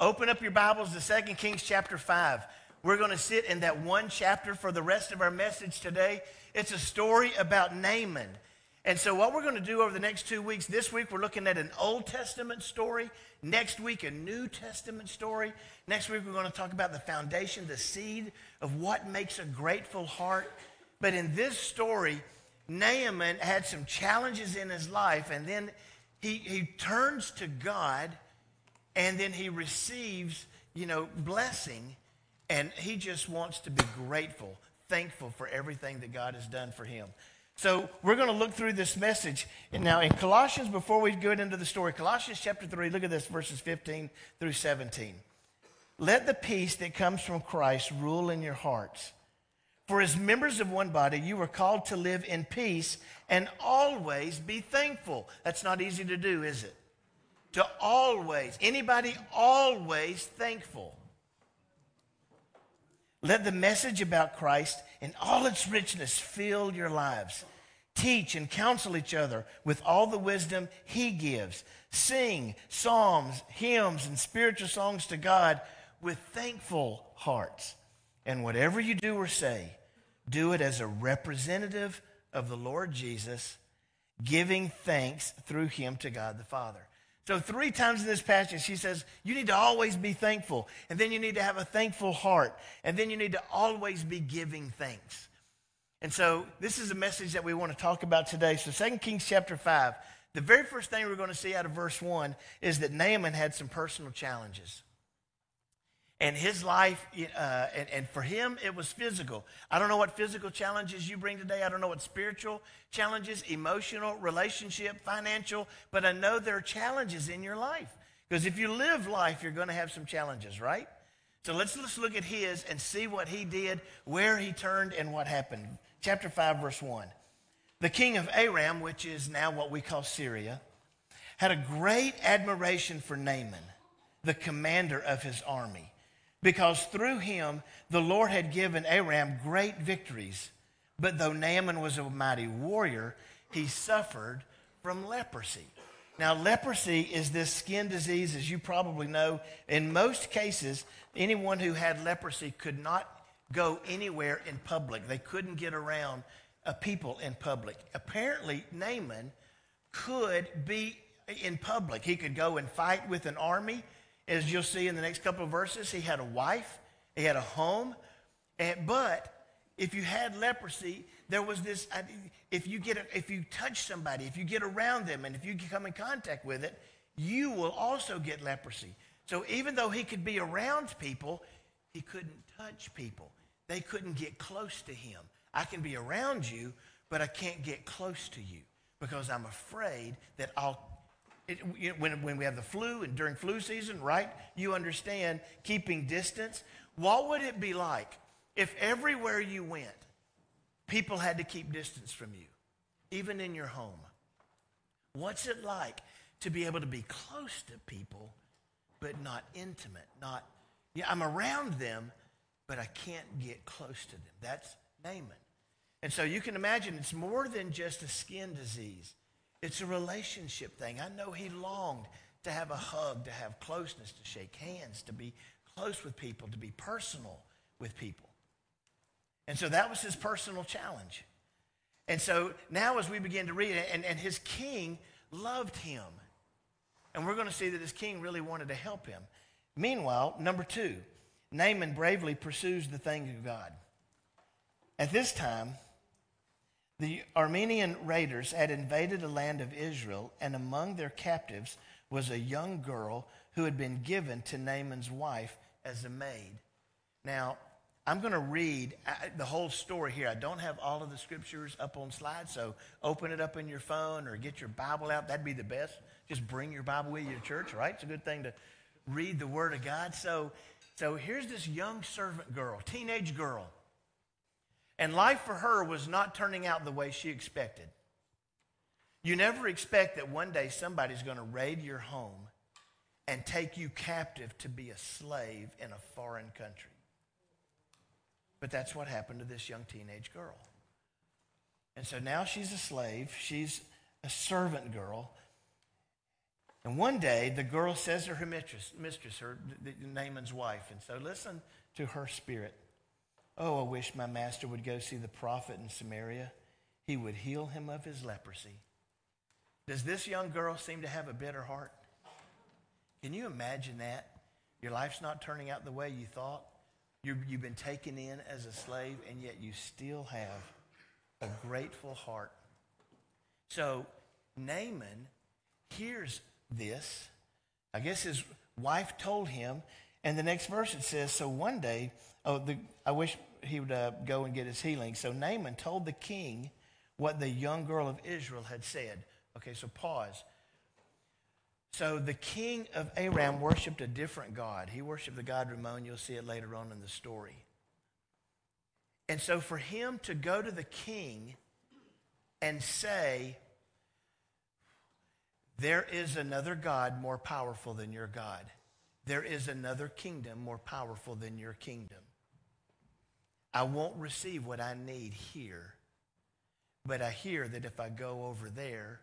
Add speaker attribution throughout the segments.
Speaker 1: Open up your Bibles to 2 Kings chapter 5. We're going to sit in that one chapter for the rest of our message today. It's a story about Naaman. And so, what we're going to do over the next two weeks, this week we're looking at an Old Testament story. Next week, a New Testament story. Next week, we're going to talk about the foundation, the seed of what makes a grateful heart. But in this story, Naaman had some challenges in his life, and then he, he turns to God, and then he receives, you know, blessing, and he just wants to be grateful, thankful for everything that God has done for him. So we're going to look through this message. And now in Colossians, before we go into the story, Colossians chapter 3, look at this, verses 15 through 17. Let the peace that comes from Christ rule in your hearts. For as members of one body, you are called to live in peace and always be thankful. That's not easy to do, is it? To always, anybody always thankful. Let the message about Christ in all its richness fill your lives. Teach and counsel each other with all the wisdom He gives. Sing psalms, hymns, and spiritual songs to God with thankful hearts. And whatever you do or say, do it as a representative of the Lord Jesus, giving thanks through Him to God the Father. So, three times in this passage, she says, You need to always be thankful. And then you need to have a thankful heart. And then you need to always be giving thanks. And so, this is a message that we want to talk about today. So, 2 Kings chapter 5, the very first thing we're going to see out of verse 1 is that Naaman had some personal challenges and his life, uh, and, and for him, it was physical. I don't know what physical challenges you bring today. I don't know what spiritual challenges, emotional, relationship, financial, but I know there are challenges in your life. Because if you live life, you're going to have some challenges, right? So let's, let's look at his and see what he did, where he turned, and what happened. Chapter 5, verse 1. The king of Aram, which is now what we call Syria, had a great admiration for Naaman, the commander of his army because through him the Lord had given Aram great victories. But though Naaman was a mighty warrior, he suffered from leprosy. Now, leprosy is this skin disease, as you probably know. In most cases, anyone who had leprosy could not go anywhere in public. They couldn't get around uh, people in public. Apparently, Naaman could be in public. He could go and fight with an army as you'll see in the next couple of verses, he had a wife, he had a home, and, but if you had leprosy, there was this if you get if you touch somebody, if you get around them, and if you come in contact with it, you will also get leprosy. So even though he could be around people, he couldn't touch people. They couldn't get close to him. I can be around you, but I can't get close to you because I'm afraid that I'll it, when, when we have the flu and during flu season, right? You understand keeping distance. What would it be like if everywhere you went, people had to keep distance from you, even in your home? What's it like to be able to be close to people, but not intimate? Not, yeah, I'm around them, but I can't get close to them. That's Naaman. And so you can imagine it's more than just a skin disease. It's a relationship thing. I know he longed to have a hug, to have closeness, to shake hands, to be close with people, to be personal with people. And so that was his personal challenge. And so now, as we begin to read it, and, and his king loved him. And we're going to see that his king really wanted to help him. Meanwhile, number two, Naaman bravely pursues the things of God. At this time, the Aramean raiders had invaded the land of Israel, and among their captives was a young girl who had been given to Naaman's wife as a maid. Now, I'm going to read uh, the whole story here. I don't have all of the scriptures up on slides, so open it up in your phone or get your Bible out. That'd be the best. Just bring your Bible with you to church, right? It's a good thing to read the Word of God. So, so here's this young servant girl, teenage girl. And life for her was not turning out the way she expected. You never expect that one day somebody's going to raid your home and take you captive to be a slave in a foreign country. But that's what happened to this young teenage girl. And so now she's a slave, she's a servant girl. And one day, the girl says to her mistress, mistress her Naaman's wife, and so listen to her spirit. Oh, I wish my master would go see the prophet in Samaria. He would heal him of his leprosy. Does this young girl seem to have a bitter heart? Can you imagine that? Your life's not turning out the way you thought. you have been taken in as a slave, and yet you still have a grateful heart. So Naaman hears this. I guess his wife told him. And the next verse it says, So one day, oh, the, I wish he would uh, go and get his healing. So Naaman told the king what the young girl of Israel had said. Okay, so pause. So the king of Aram worshiped a different God. He worshiped the god Ramon. You'll see it later on in the story. And so for him to go to the king and say, there is another God more powerful than your God. There is another kingdom more powerful than your kingdom. I won't receive what I need here, but I hear that if I go over there,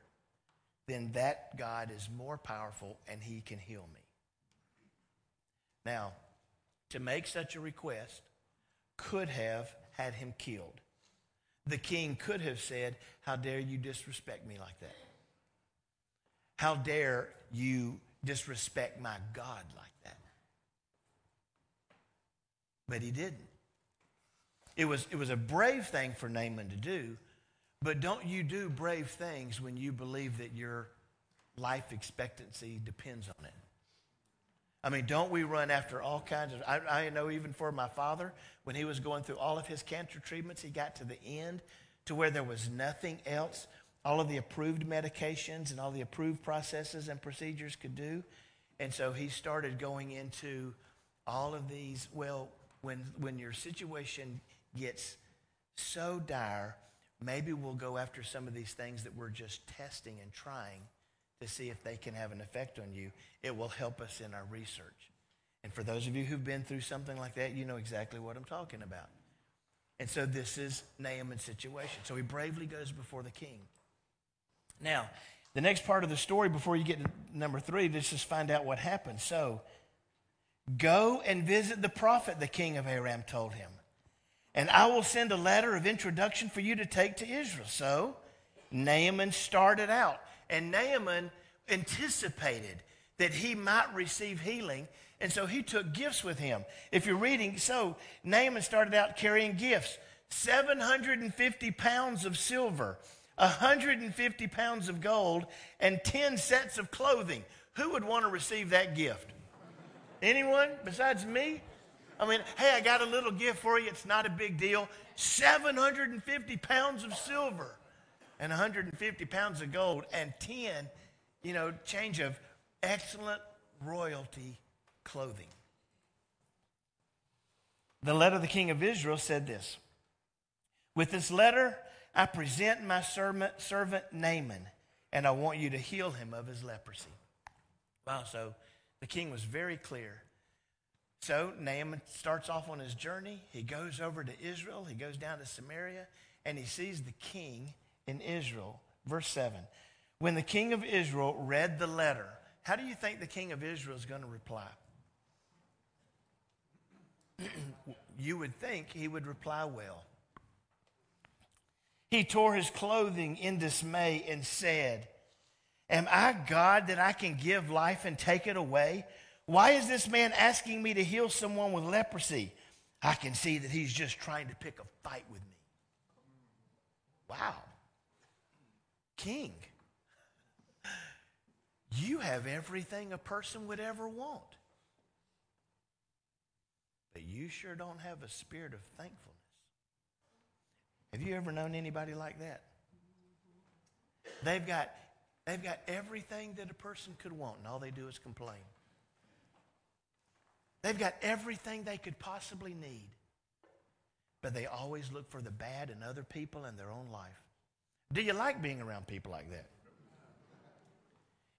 Speaker 1: then that God is more powerful and he can heal me. Now, to make such a request could have had him killed. The king could have said, How dare you disrespect me like that? How dare you disrespect my God like that? But he didn't. It was, it was a brave thing for Naaman to do, but don't you do brave things when you believe that your life expectancy depends on it. I mean, don't we run after all kinds of. I, I, know even for my father, when he was going through all of his cancer treatments, he got to the end to where there was nothing else all of the approved medications and all the approved processes and procedures could do. And so he started going into all of these. Well, when, when your situation gets so dire, maybe we'll go after some of these things that we're just testing and trying to see if they can have an effect on you. It will help us in our research. And for those of you who've been through something like that, you know exactly what I'm talking about. And so this is Naaman's situation. So he bravely goes before the king. Now, the next part of the story before you get to number three, let's just find out what happened. So, go and visit the prophet, the king of Aram told him, and I will send a letter of introduction for you to take to Israel. So, Naaman started out, and Naaman anticipated that he might receive healing. And so he took gifts with him. If you're reading, so Naaman started out carrying gifts 750 pounds of silver, 150 pounds of gold, and 10 sets of clothing. Who would want to receive that gift? Anyone besides me? I mean, hey, I got a little gift for you. It's not a big deal. 750 pounds of silver and 150 pounds of gold and 10, you know, change of excellent royalty clothing. The letter of the king of Israel said this With this letter, I present my servant, servant Naaman, and I want you to heal him of his leprosy. Wow, so the king was very clear. So Naaman starts off on his journey. He goes over to Israel, he goes down to Samaria, and he sees the king in Israel. Verse 7. When the king of Israel read the letter, how do you think the king of Israel is going to reply? you would think he would reply well. He tore his clothing in dismay and said, Am I God that I can give life and take it away? Why is this man asking me to heal someone with leprosy? I can see that he's just trying to pick a fight with me. Wow. King, you have everything a person would ever want. But you sure don't have a spirit of thankfulness. Have you ever known anybody like that? They've got, they've got everything that a person could want, and all they do is complain. They've got everything they could possibly need, but they always look for the bad in other people and their own life. Do you like being around people like that?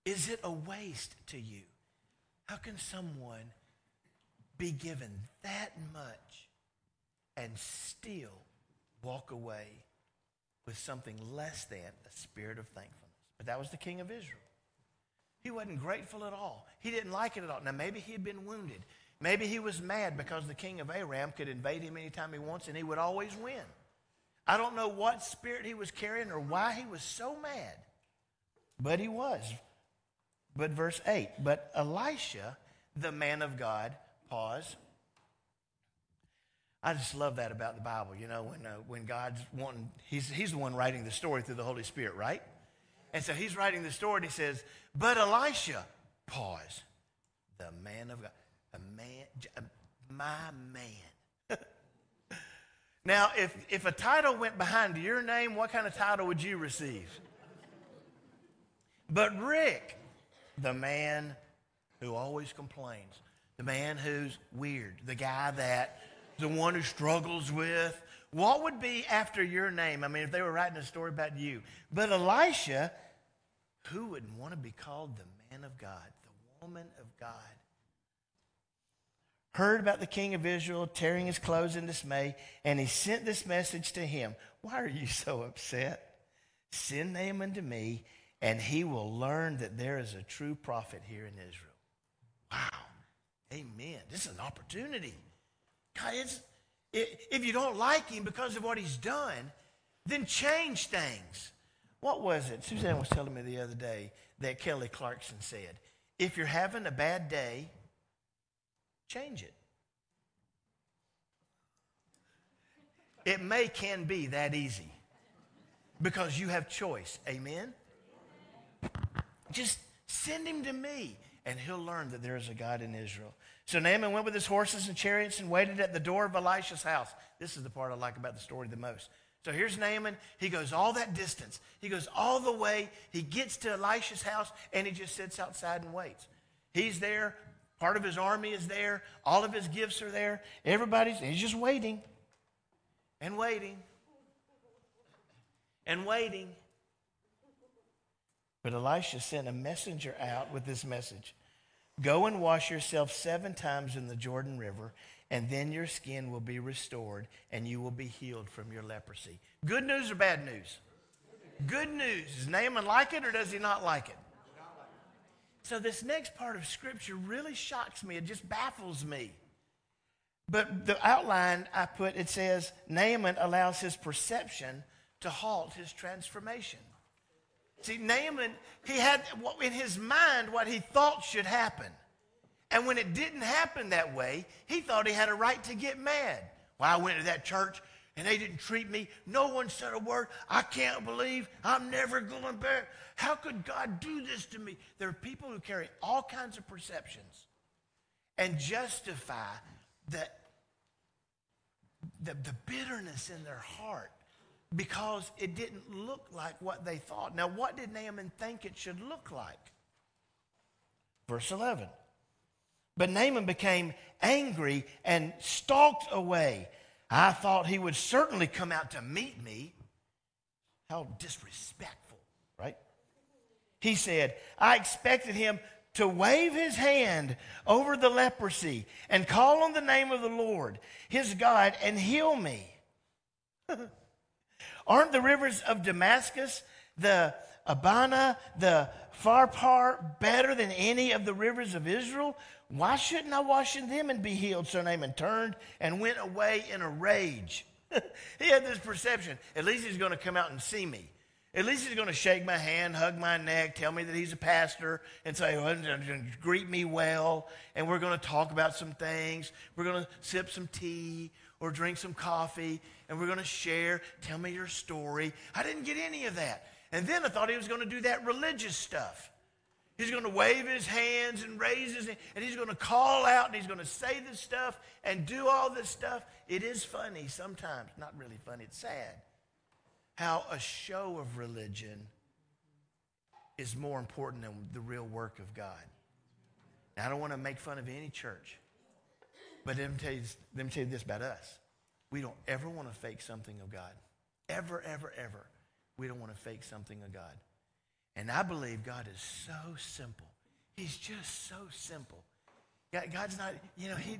Speaker 1: Is it a waste to you? How can someone be given that much and still walk away with something less than a spirit of thankfulness. But that was the king of Israel. He wasn't grateful at all. He didn't like it at all. Now, maybe he had been wounded. Maybe he was mad because the king of Aram could invade him anytime he wants and he would always win. I don't know what spirit he was carrying or why he was so mad, but he was. But verse 8, but Elisha, the man of God, pause. I just love that about the Bible. You know, when, uh, when God's wanting, he's, he's the one writing the story through the Holy Spirit, right? And so he's writing the story and he says, But Elisha, pause, the man of God, a man, my man. now, if, if a title went behind your name, what kind of title would you receive? But Rick, the man who always complains, the man who's weird, the guy that, the one who struggles with, what would be after your name? I mean, if they were writing a story about you. But Elisha, who wouldn't want to be called the man of God, the woman of God? Heard about the king of Israel tearing his clothes in dismay, and he sent this message to him Why are you so upset? Send Naaman to me, and he will learn that there is a true prophet here in Israel. Wow. Amen. This is an opportunity. God, it's, if you don't like him because of what he's done, then change things. What was it? Suzanne was telling me the other day that Kelly Clarkson said if you're having a bad day, change it. It may can be that easy because you have choice. Amen? Just send him to me and he'll learn that there is a God in Israel. So Naaman went with his horses and chariots and waited at the door of Elisha's house. This is the part I like about the story the most. So here's Naaman. He goes all that distance. He goes all the way. He gets to Elisha's house and he just sits outside and waits. He's there. Part of his army is there. All of his gifts are there. Everybody's, he's just waiting and waiting and waiting. But Elisha sent a messenger out with this message Go and wash yourself seven times in the Jordan River, and then your skin will be restored, and you will be healed from your leprosy. Good news or bad news? Good news. Does Naaman like it or does he not like it? So, this next part of Scripture really shocks me. It just baffles me. But the outline I put, it says Naaman allows his perception to halt his transformation. See, Naaman, he had in his mind what he thought should happen. And when it didn't happen that way, he thought he had a right to get mad. Well, I went to that church and they didn't treat me. No one said a word. I can't believe I'm never going back. How could God do this to me? There are people who carry all kinds of perceptions and justify the, the, the bitterness in their heart because it didn't look like what they thought. Now, what did Naaman think it should look like? Verse 11. But Naaman became angry and stalked away. I thought he would certainly come out to meet me. How disrespectful, right? He said, I expected him to wave his hand over the leprosy and call on the name of the Lord, his God, and heal me. Aren't the rivers of Damascus, the Abana, the Pharpar better than any of the rivers of Israel? Why shouldn't I wash in them and be healed? So Naaman turned and went away in a rage. he had this perception at least he's going to come out and see me. At least he's going to shake my hand, hug my neck, tell me that he's a pastor, and say, well, greet me well, and we're going to talk about some things. We're going to sip some tea or drink some coffee, and we're going to share. Tell me your story. I didn't get any of that. And then I thought he was going to do that religious stuff. He's going to wave his hands and raise his hand, and he's going to call out and he's going to say this stuff and do all this stuff. It is funny sometimes, not really funny, it's sad how a show of religion is more important than the real work of God. Now, I don't want to make fun of any church, but let me tell you, let me tell you this about us. We don't ever want to fake something of God. Ever, ever, ever. We don't want to fake something of God. And I believe God is so simple. He's just so simple. God's not, you know, he,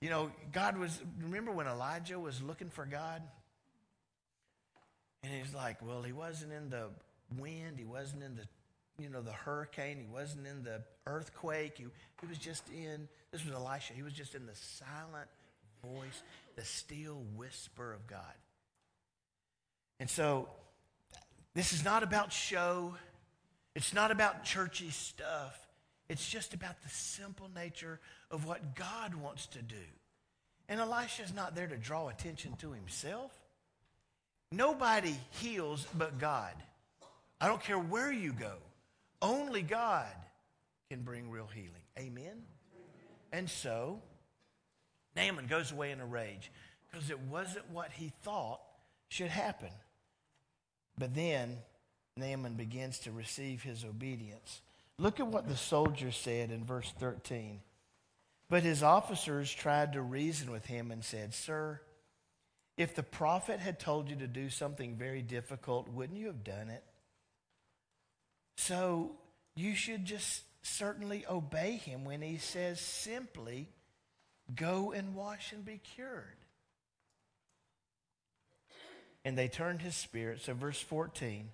Speaker 1: you know, God was, remember when Elijah was looking for God? And he's like, well, he wasn't in the wind, he wasn't in the you know, the hurricane. He wasn't in the earthquake. He, he was just in, this was Elisha. He was just in the silent voice, the still whisper of God. And so, this is not about show. It's not about churchy stuff. It's just about the simple nature of what God wants to do. And Elisha's not there to draw attention to himself. Nobody heals but God. I don't care where you go. Only God can bring real healing. Amen? And so, Naaman goes away in a rage because it wasn't what he thought should happen. But then Naaman begins to receive his obedience. Look at what the soldier said in verse 13. But his officers tried to reason with him and said, Sir, if the prophet had told you to do something very difficult, wouldn't you have done it? So you should just certainly obey him when he says simply, Go and wash and be cured. And they turned his spirit. So, verse 14,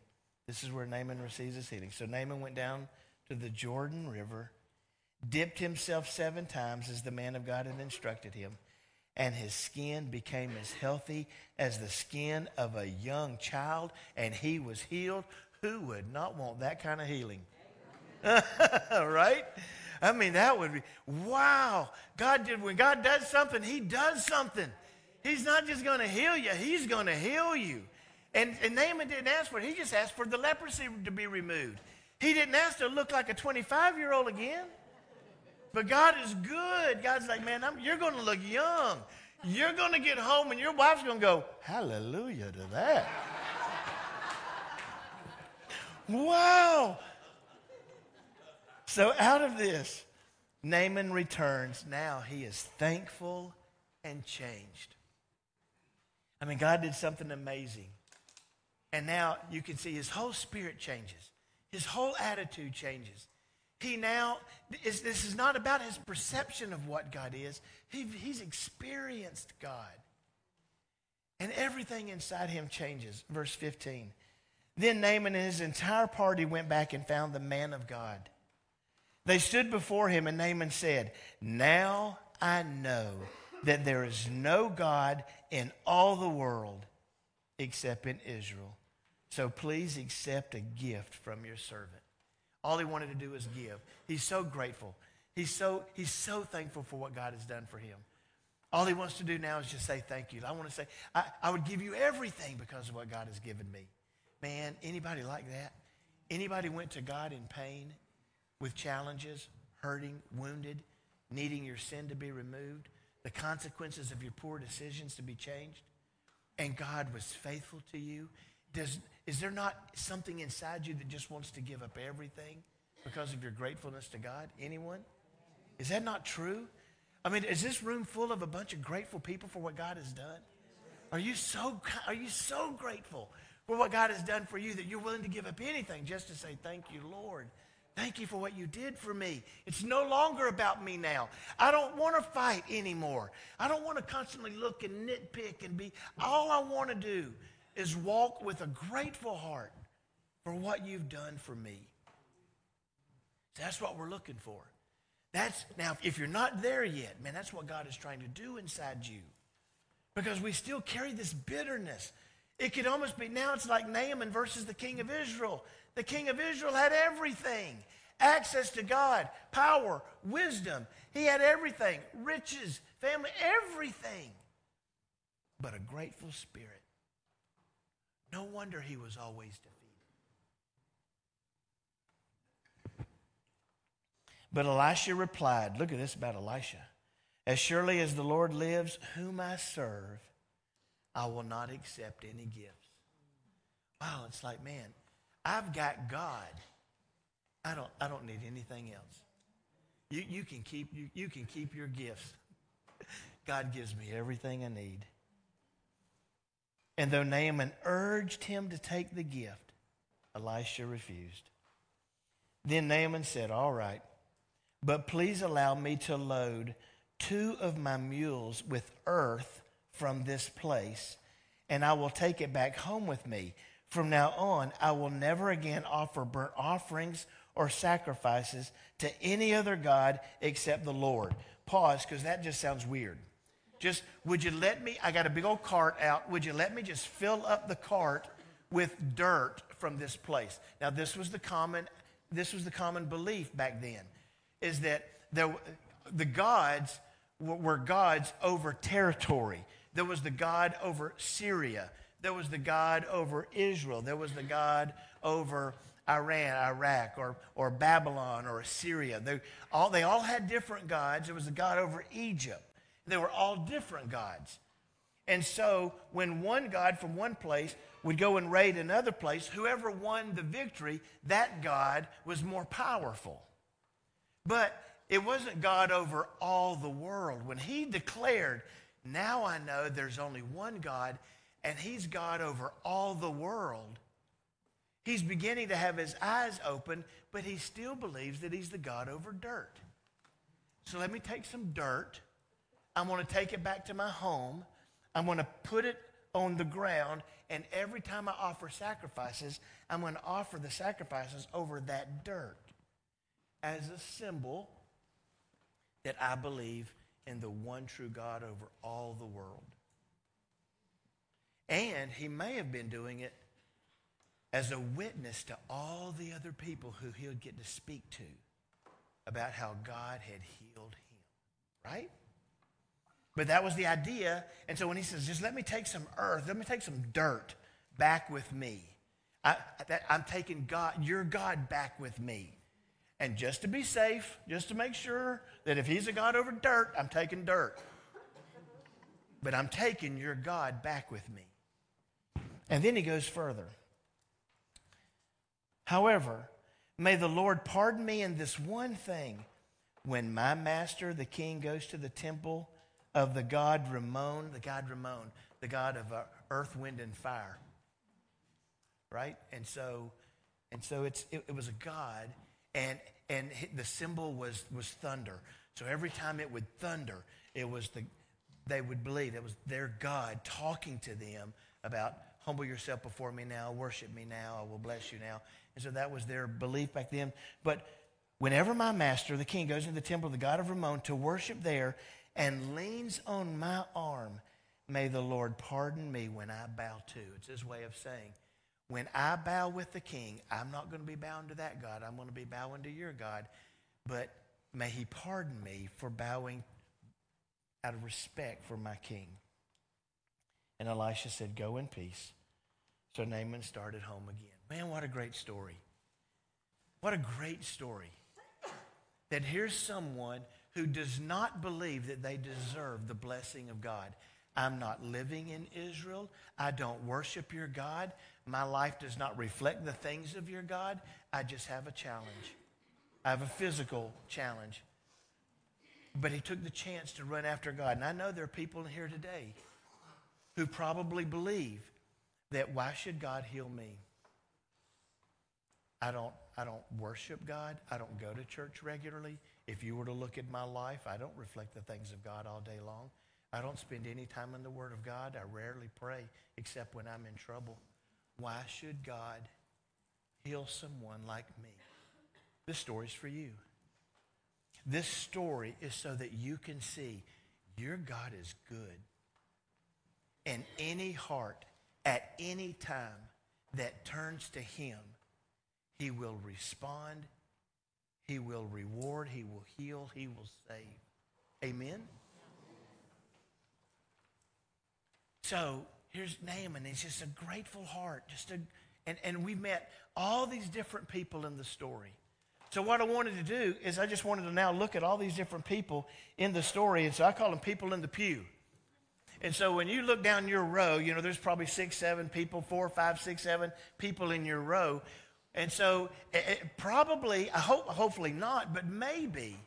Speaker 1: this is where Naaman receives his healing. So, Naaman went down to the Jordan River, dipped himself seven times as the man of God had instructed him, and his skin became as healthy as the skin of a young child, and he was healed. Who would not want that kind of healing? right? I mean, that would be wow. God did when God does something, He does something. He's not just going to heal you, He's going to heal you. And, and Naaman didn't ask for it. He just asked for the leprosy to be removed. He didn't ask to look like a 25 year old again. But God is good. God's like, man, I'm, you're going to look young. You're going to get home and your wife's going to go, hallelujah to that. wow. So out of this, Naaman returns. Now he is thankful and changed. I mean, God did something amazing. And now you can see his whole spirit changes, his whole attitude changes. He now, is, this is not about his perception of what God is, he, he's experienced God. And everything inside him changes. Verse 15. Then Naaman and his entire party went back and found the man of God. They stood before him, and Naaman said, Now I know that there is no God in all the world except in Israel. So please accept a gift from your servant. All he wanted to do was give. He's so grateful. He's so, he's so thankful for what God has done for him. All he wants to do now is just say thank you. I want to say, I, I would give you everything because of what God has given me. Man, anybody like that? Anybody went to God in pain, with challenges, hurting, wounded, needing your sin to be removed, the consequences of your poor decisions to be changed, and God was faithful to you? Does, is there not something inside you that just wants to give up everything because of your gratefulness to God? Anyone? Is that not true? I mean, is this room full of a bunch of grateful people for what God has done? Are you so are you so grateful for what God has done for you that you're willing to give up anything just to say thank you, Lord? Thank you for what you did for me. It's no longer about me now. I don't want to fight anymore. I don't want to constantly look and nitpick and be. All I want to do is walk with a grateful heart for what you've done for me. That's what we're looking for. That's now if you're not there yet, man, that's what God is trying to do inside you. Because we still carry this bitterness. It could almost be now it's like Naaman versus the king of Israel. The king of Israel had everything access to God, power, wisdom. He had everything riches, family, everything. But a grateful spirit. No wonder he was always defeated. But Elisha replied, Look at this about Elisha. As surely as the Lord lives, whom I serve, I will not accept any gifts. Wow, it's like, man, I've got God. I don't, I don't need anything else. You, you, can keep, you, you can keep your gifts. God gives me everything I need. And though Naaman urged him to take the gift, Elisha refused. Then Naaman said, All right, but please allow me to load two of my mules with earth from this place, and I will take it back home with me From now on, I will never again offer burnt offerings or sacrifices to any other God except the Lord. Pause, because that just sounds weird. Just, would you let me? I got a big old cart out. Would you let me just fill up the cart with dirt from this place? Now, this was the common, this was the common belief back then, is that the gods were gods over territory. There was the God over Syria. There was the God over Israel. There was the God over Iran, Iraq, or, or Babylon, or Assyria. They all, they all had different gods. There was a God over Egypt. They were all different gods. And so when one God from one place would go and raid another place, whoever won the victory, that God was more powerful. But it wasn't God over all the world. When he declared, Now I know there's only one God, and he's God over all the world, he's beginning to have his eyes open, but he still believes that he's the God over dirt. So let me take some dirt. I'm going to take it back to my home. I'm going to put it on the ground, and every time I offer sacrifices, I'm going to offer the sacrifices over that dirt as a symbol that I believe in the one true God over all the world. And he may have been doing it as a witness to all the other people who he would get to speak to about how God had healed him, right? But that was the idea. And so when he says, just let me take some earth, let me take some dirt back with me. I, am taking God, your God back with me. And just to be safe, just to make sure that if he's a God over dirt, I'm taking dirt. But I'm taking your God back with me. And then he goes further. However, may the Lord pardon me in this one thing. When my master, the king, goes to the temple of the god Ramon, the god Ramon, the god of uh, earth, wind, and fire. Right? And so, and so it's, it, it was a god and, and the symbol was, was thunder. So every time it would thunder, it was the, they would believe it was their God talking to them about humble yourself before me now, worship me now, I will bless you now. And so that was their belief back then. But whenever my master, the king, goes into the temple of the God of Ramon to worship there and leans on my arm, may the Lord pardon me when I bow to. It's his way of saying, when I bow with the king, I'm not going to be bowing to that God. I'm going to be bowing to your God. But may he pardon me for bowing out of respect for my king. And Elisha said, Go in peace. So Naaman started home again. Man, what a great story. What a great story. That here's someone who does not believe that they deserve the blessing of God. I'm not living in Israel. I don't worship your God. My life does not reflect the things of your God. I just have a challenge. I have a physical challenge. But he took the chance to run after God. And I know there are people here today who probably believe that why should God heal me? I don't, I don't worship God. I don't go to church regularly. If you were to look at my life, I don't reflect the things of God all day long. I don't spend any time in the Word of God. I rarely pray except when I'm in trouble. Why should God heal someone like me? This story's for you. This story is so that you can see your God is good. And any heart at any time that turns to Him, He will respond, He will reward, He will heal, He will save. Amen? So here's Naaman. He's just a grateful heart. Just a, and, and we met all these different people in the story. So what I wanted to do is I just wanted to now look at all these different people in the story. And so I call them people in the pew. And so when you look down your row, you know, there's probably six, seven people, four, five, six, seven people in your row. And so it, it probably, I hope, hopefully not, but maybe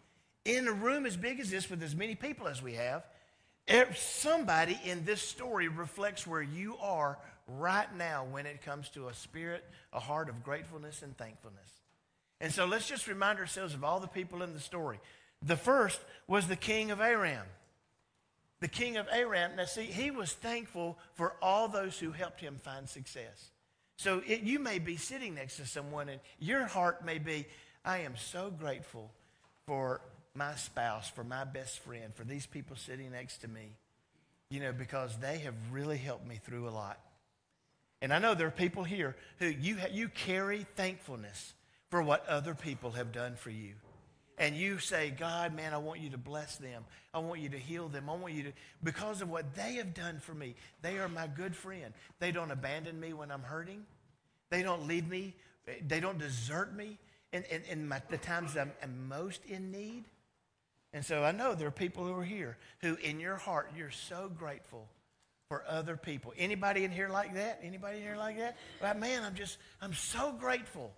Speaker 1: in a room as big as this with as many people as we have, if somebody in this story reflects where you are right now when it comes to a spirit, a heart of gratefulness and thankfulness. And so let's just remind ourselves of all the people in the story. The first was the king of Aram. The king of Aram, now see, he was thankful for all those who helped him find success. So it, you may be sitting next to someone and your heart may be, I am so grateful for my spouse, for my best friend, for these people sitting next to me, you know, because they have really helped me through a lot. And I know there are people here who you, ha- you carry thankfulness for what other people have done for you. And you say, God, man, I want you to bless them. I want you to heal them. I want you to, because of what they have done for me, they are my good friend. They don't abandon me when I'm hurting. They don't leave me. They don't desert me in, in, in my, the times I'm, I'm most in need. And so I know there are people who are here who in your heart, you're so grateful for other people. Anybody in here like that? Anybody in here like that? Like, man, I'm just, I'm so grateful,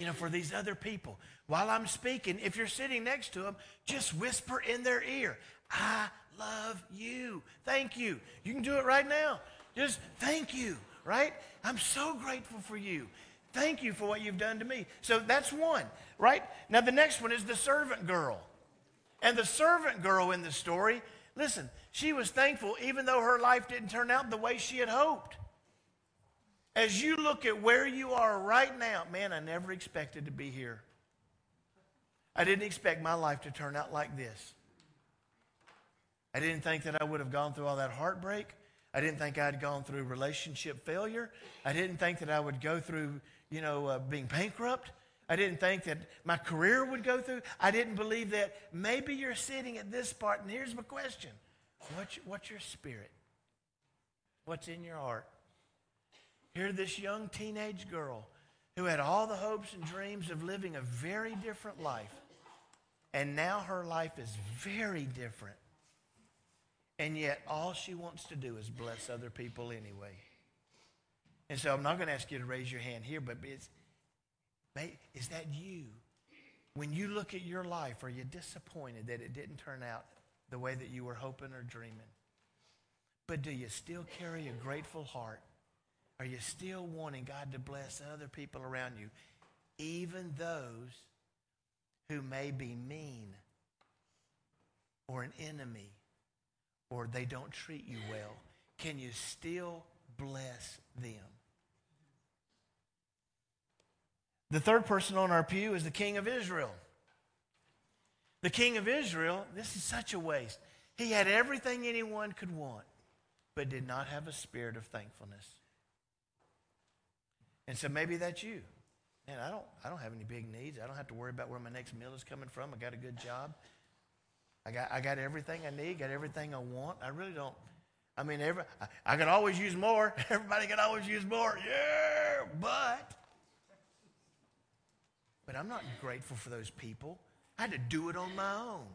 Speaker 1: you know, for these other people. While I'm speaking, if you're sitting next to them, just whisper in their ear, I love you. Thank you. You can do it right now. Just thank you, right? I'm so grateful for you. Thank you for what you've done to me. So that's one, right? Now the next one is the servant girl. And the servant girl in the story, listen, she was thankful even though her life didn't turn out the way she had hoped. As you look at where you are right now, man, I never expected to be here. I didn't expect my life to turn out like this. I didn't think that I would have gone through all that heartbreak. I didn't think I'd gone through relationship failure. I didn't think that I would go through, you know, uh, being bankrupt. I didn't think that my career would go through. I didn't believe that maybe you're sitting at this part. And here's my question What's, what's your spirit? What's in your heart? Here, this young teenage girl who had all the hopes and dreams of living a very different life. And now her life is very different. And yet, all she wants to do is bless other people anyway. And so, I'm not going to ask you to raise your hand here, but it's, is that you? When you look at your life, are you disappointed that it didn't turn out the way that you were hoping or dreaming. But do you still carry a grateful heart? Are you still wanting God to bless other people around you, even those who may be mean or an enemy or they don't treat you well? Can you still bless them? The third person on our pew is the king of Israel. The king of Israel, this is such a waste. He had everything anyone could want, but did not have a spirit of thankfulness. And so maybe that's you. Man, I don't, I don't have any big needs. I don't have to worry about where my next meal is coming from. I got a good job. I got, I got everything I need, got everything I want. I really don't. I mean, every, I, I could always use more. Everybody can always use more. Yeah, but, but I'm not grateful for those people. I had to do it on my own.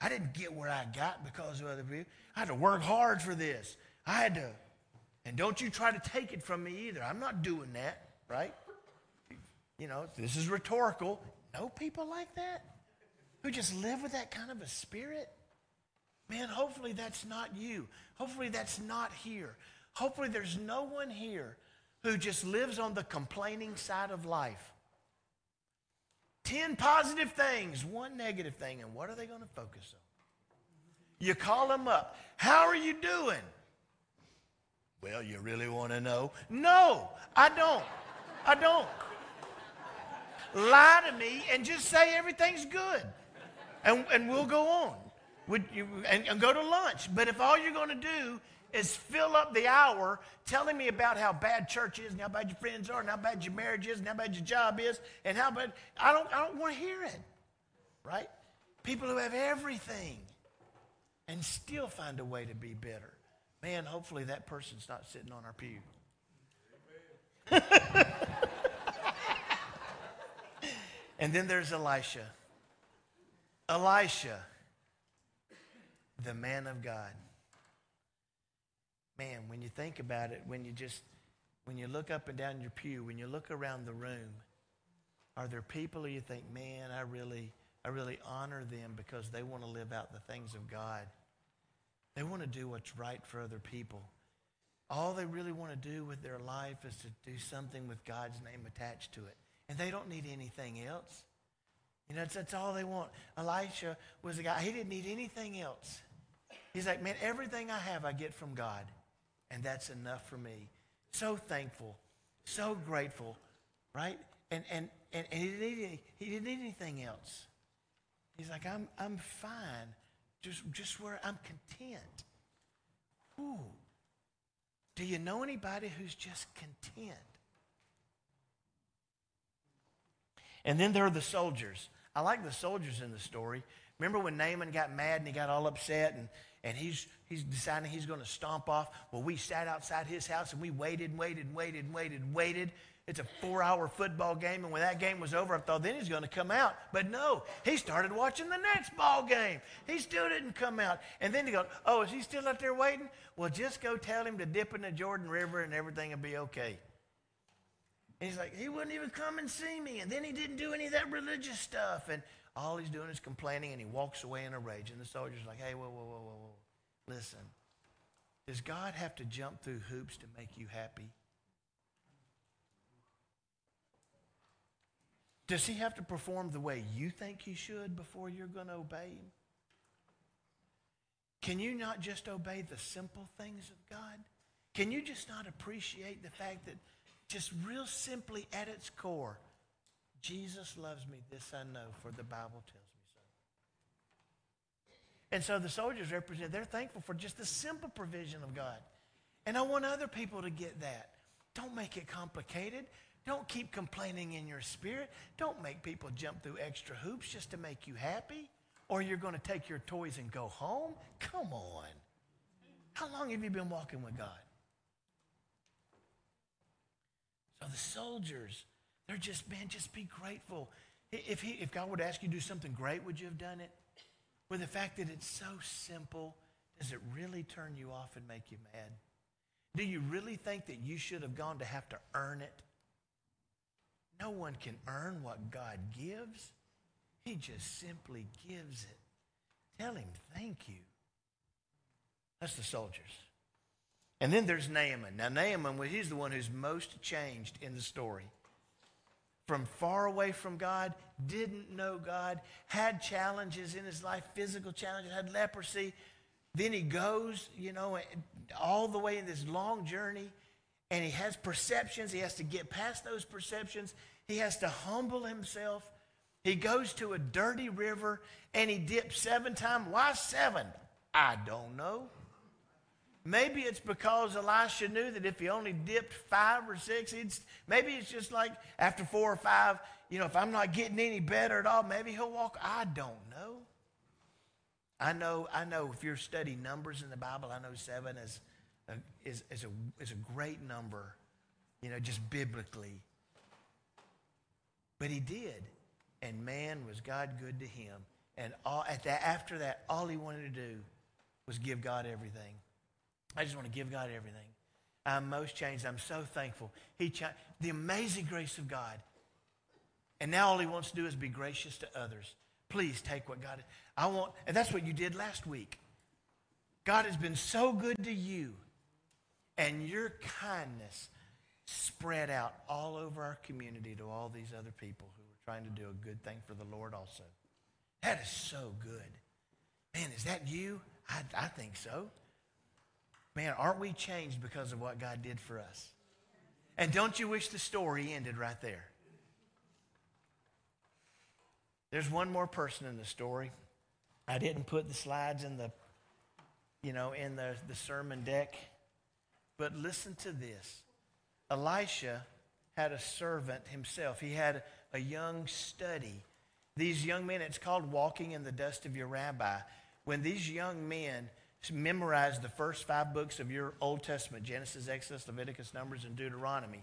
Speaker 1: I didn't get where I got because of other people. I had to work hard for this. I had to, and don't you try to take it from me either. I'm not doing that, right? You know, this is rhetorical. Know people like that who just live with that kind of a spirit? Man, hopefully that's not you. Hopefully that's not here. Hopefully there's no one here who just lives on the complaining side of life. 10 positive things, one negative thing, and what are they going to focus on? You call them up. How are you doing? Well, you really want to know? No, I don't. I don't. Lie to me and just say everything's good. And, and we'll go on. Would you, and, and go to lunch. But if all you're going to do is fill up the hour telling me about how bad church is and how bad your friends are and how bad your marriage is and how bad your job is and how bad I don't I don't want to hear it. Right? People who have everything and still find a way to be bitter. Man, hopefully that person's not sitting on our pew. and then there's Elisha. Elisha, the man of God man, when you think about it, when you just, when you look up and down your pew, when you look around the room, are there people who you think, man, I really, I really honor them because they want to live out the things of God. They want to do what's right for other people. All they really want to do with their life is to do something with God's name attached to it. And they don't need anything else. You know, that's, all they want. Elisha was a guy, he didn't need anything else. He's like, man, everything I have, I get from God and that's enough for me. So thankful So grateful, right? And, and, and, and he, didn't need, he didn't need anything else. He's like, I'm, I'm fine, just, just where I'm content. Ooh. Do you know anybody who's just content? And then there are the soldiers. I like the soldiers in the story. Remember when Naaman got mad and he got all upset and, and he's, he's deciding he's going to stomp off? Well, we sat outside his house and we waited and waited and waited and waited and waited. It's a four hour football game, and when that game was over, I thought then he's going to come out. But no, he started watching the next ball game. He still didn't come out. And then he goes, Oh, is he still out there waiting? Well, just go tell him to dip in the Jordan River and everything will be okay. And he's like, He wouldn't even come and see me. And then he didn't do any of that religious stuff. And all he's doing is complaining, and he walks away in a rage. And the soldier's like, Hey, whoa, whoa, whoa, whoa, whoa. Listen, does God have to jump through hoops to make you happy? Does he have to perform the way you think he should before you're going to obey him? Can you not just obey the simple things of God? Can you just not appreciate the fact that just real simply at its core, Jesus loves me, this I know, for the Bible tells me so. And so the soldiers represent, they're thankful for just the simple provision of God. And I want other people to get that. Don't make it complicated. Don't keep complaining in your spirit. Don't make people jump through extra hoops just to make you happy. Or you're going to take your toys and go home. Come on. How long have you been walking with God? So the soldiers, they're just, man, just be grateful. If, he, if God would ask you to do something great, would you have done it? With the fact that it's so simple, does it really turn you off and make you mad? Do you really think that you should have gone to have to earn it? No one can earn what God gives. He just simply gives it. Tell him thank you. That's the soldiers. And then there's Naaman. Now, Naaman, well, he's the one who's most changed in the story. From far away from God, didn't know God, had challenges in his life, physical challenges, had leprosy. Then he goes, you know, all the way in this long journey and he has perceptions. He has to get past those perceptions. He has to humble himself. He goes to a dirty river and he dips seven times. Why seven? I don't know. Maybe it's because Elisha knew that if he only dipped five or six, he'd, maybe it's just like after four or five, you know, if I'm not getting any better at all, maybe he'll walk. I don't know. I know, I know if you're studying numbers in the Bible, I know seven is is, is, a, is a great number, you know, just biblically. But he did. And man, was God good to him. And all, at that, after that, all he wanted to do was give God everything. I just want to give God everything. I'm most changed. I'm so thankful. He the amazing grace of God. And now all he wants to do is be gracious to others. Please take what God. I want, and that's what you did last week. God has been so good to you and your kindness spread out all over our community to all these other people who are trying to do a good thing for the Lord also. That is so good. Man, is that you? I, I think so. Man, aren't we changed because of what God did for us? And don't you wish the story ended right there? There's one more person in the story. I didn't put the slides in the, you know, in the, the sermon deck. But listen to this Elisha had a servant himself, he had a young study. These young men, it's called walking in the dust of your rabbi. When these young men memorized the first five books of your Old Testament Genesis, Exodus, Leviticus, Numbers, and Deuteronomy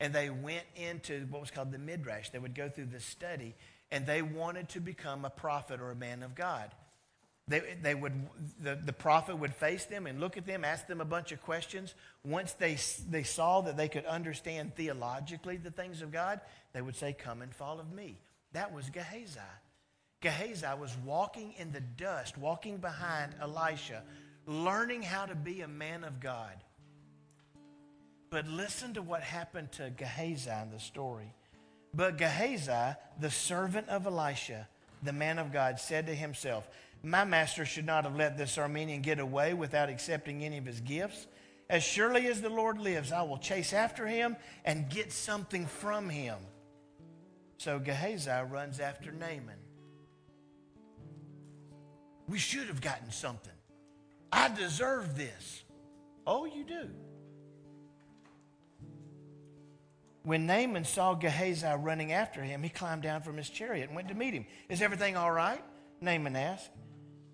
Speaker 1: and they went into what was called the Midrash. They would go through the study, and they wanted to become a prophet or a man of God. They, they would, the, the prophet would face them and look at them, ask them a bunch of questions. Once they, they saw that they could understand theologically the things of God, they would say, Come and follow me. That was Gehazi. Gehazi was walking in the dust, walking behind Elisha, learning how to be a man of God. But listen to what happened to Gehazi in the story. But Gehazi, the servant of Elisha, the man of God, said to himself, my master should not have let this Aramean get away without accepting any of his gifts. As surely as the Lord lives, I will chase after him and get something from him. So Gehazi runs after Naaman. We should have gotten something. I deserve this. Oh, you do. When Naaman saw Gehazi running after him, he climbed down from his chariot and went to meet him. Is everything all right? Naaman asked.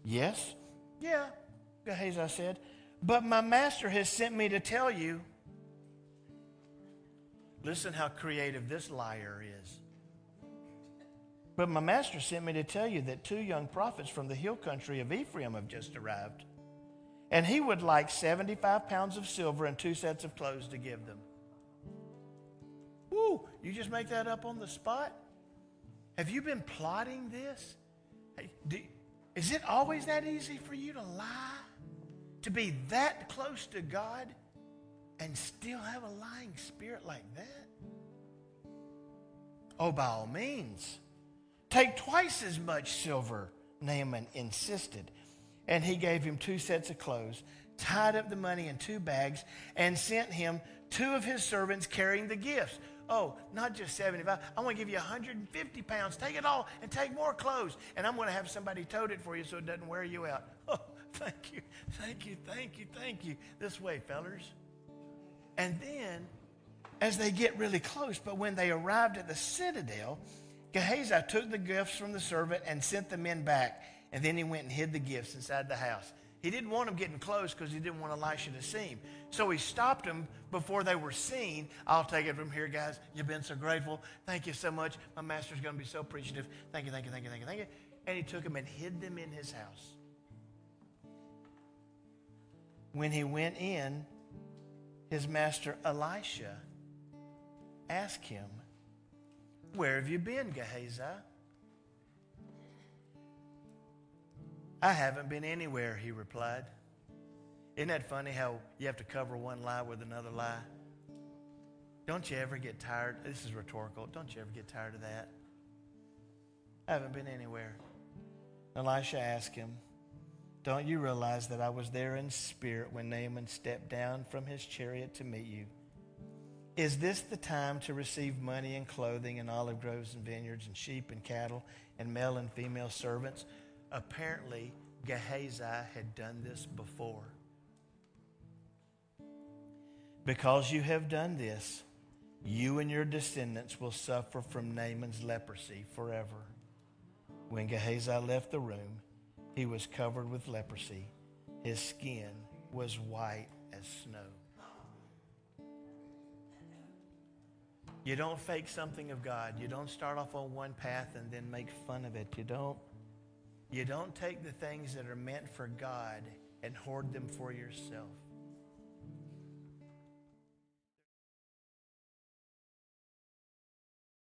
Speaker 1: Yes. Yeah, Gehazi said. But my master has sent me to tell you. Listen how creative this liar is. But my master sent me to tell you that two young prophets from the hill country of Ephraim have just arrived. And he would like 75 pounds of silver and two sets of clothes to give them. Woo, you just make that up on the spot? Have you been plotting this? Do, is it always that easy for you to lie? To be that close to God and still have a lying spirit like that? Oh, by all means. Take twice as much silver, Naaman insisted. And he gave him two sets of clothes, tied up the money in two bags, and sent him two of his servants carrying the gifts. Oh, not just 75. I want to give you 150 pounds. Take it all and take more clothes. And I'm going to have somebody tote it for you so it doesn't wear you out. Oh, thank you, thank you, thank you, thank you. This way, fellers. And then, as they get really close, but when they arrived at the citadel, Gehazi took the gifts from the servant and sent the men back. And then he went and hid the gifts inside the house. He didn't want them getting close because he didn't want Elisha to see him. So he stopped them before they were seen. I'll take it from here, guys. You've been so grateful. Thank you so much. My master's going to be so appreciative. Thank you, thank you, thank you, thank you, thank you. And he took them and hid them in his house. When he went in, his master Elisha asked him, Where have you been, Gehazi? I haven't been anywhere, he replied. Isn't that funny how you have to cover one lie with another lie? Don't you ever get tired? This is rhetorical. Don't you ever get tired of that? I haven't been anywhere. Elisha asked him, Don't you realize that I was there in spirit when Naaman stepped down from his chariot to meet you? Is this the time to receive money and clothing and olive groves and vineyards and sheep and cattle and male and female servants? Apparently, Gehazi had done this before. Because you have done this, you and your descendants will suffer from Naaman's leprosy forever. When Gehazi left the room, he was covered with leprosy. His skin was white as snow. You don't fake something of God. You don't start off on one path and then make fun of it. You don't you don't take the things that are meant for God and hoard them for yourself.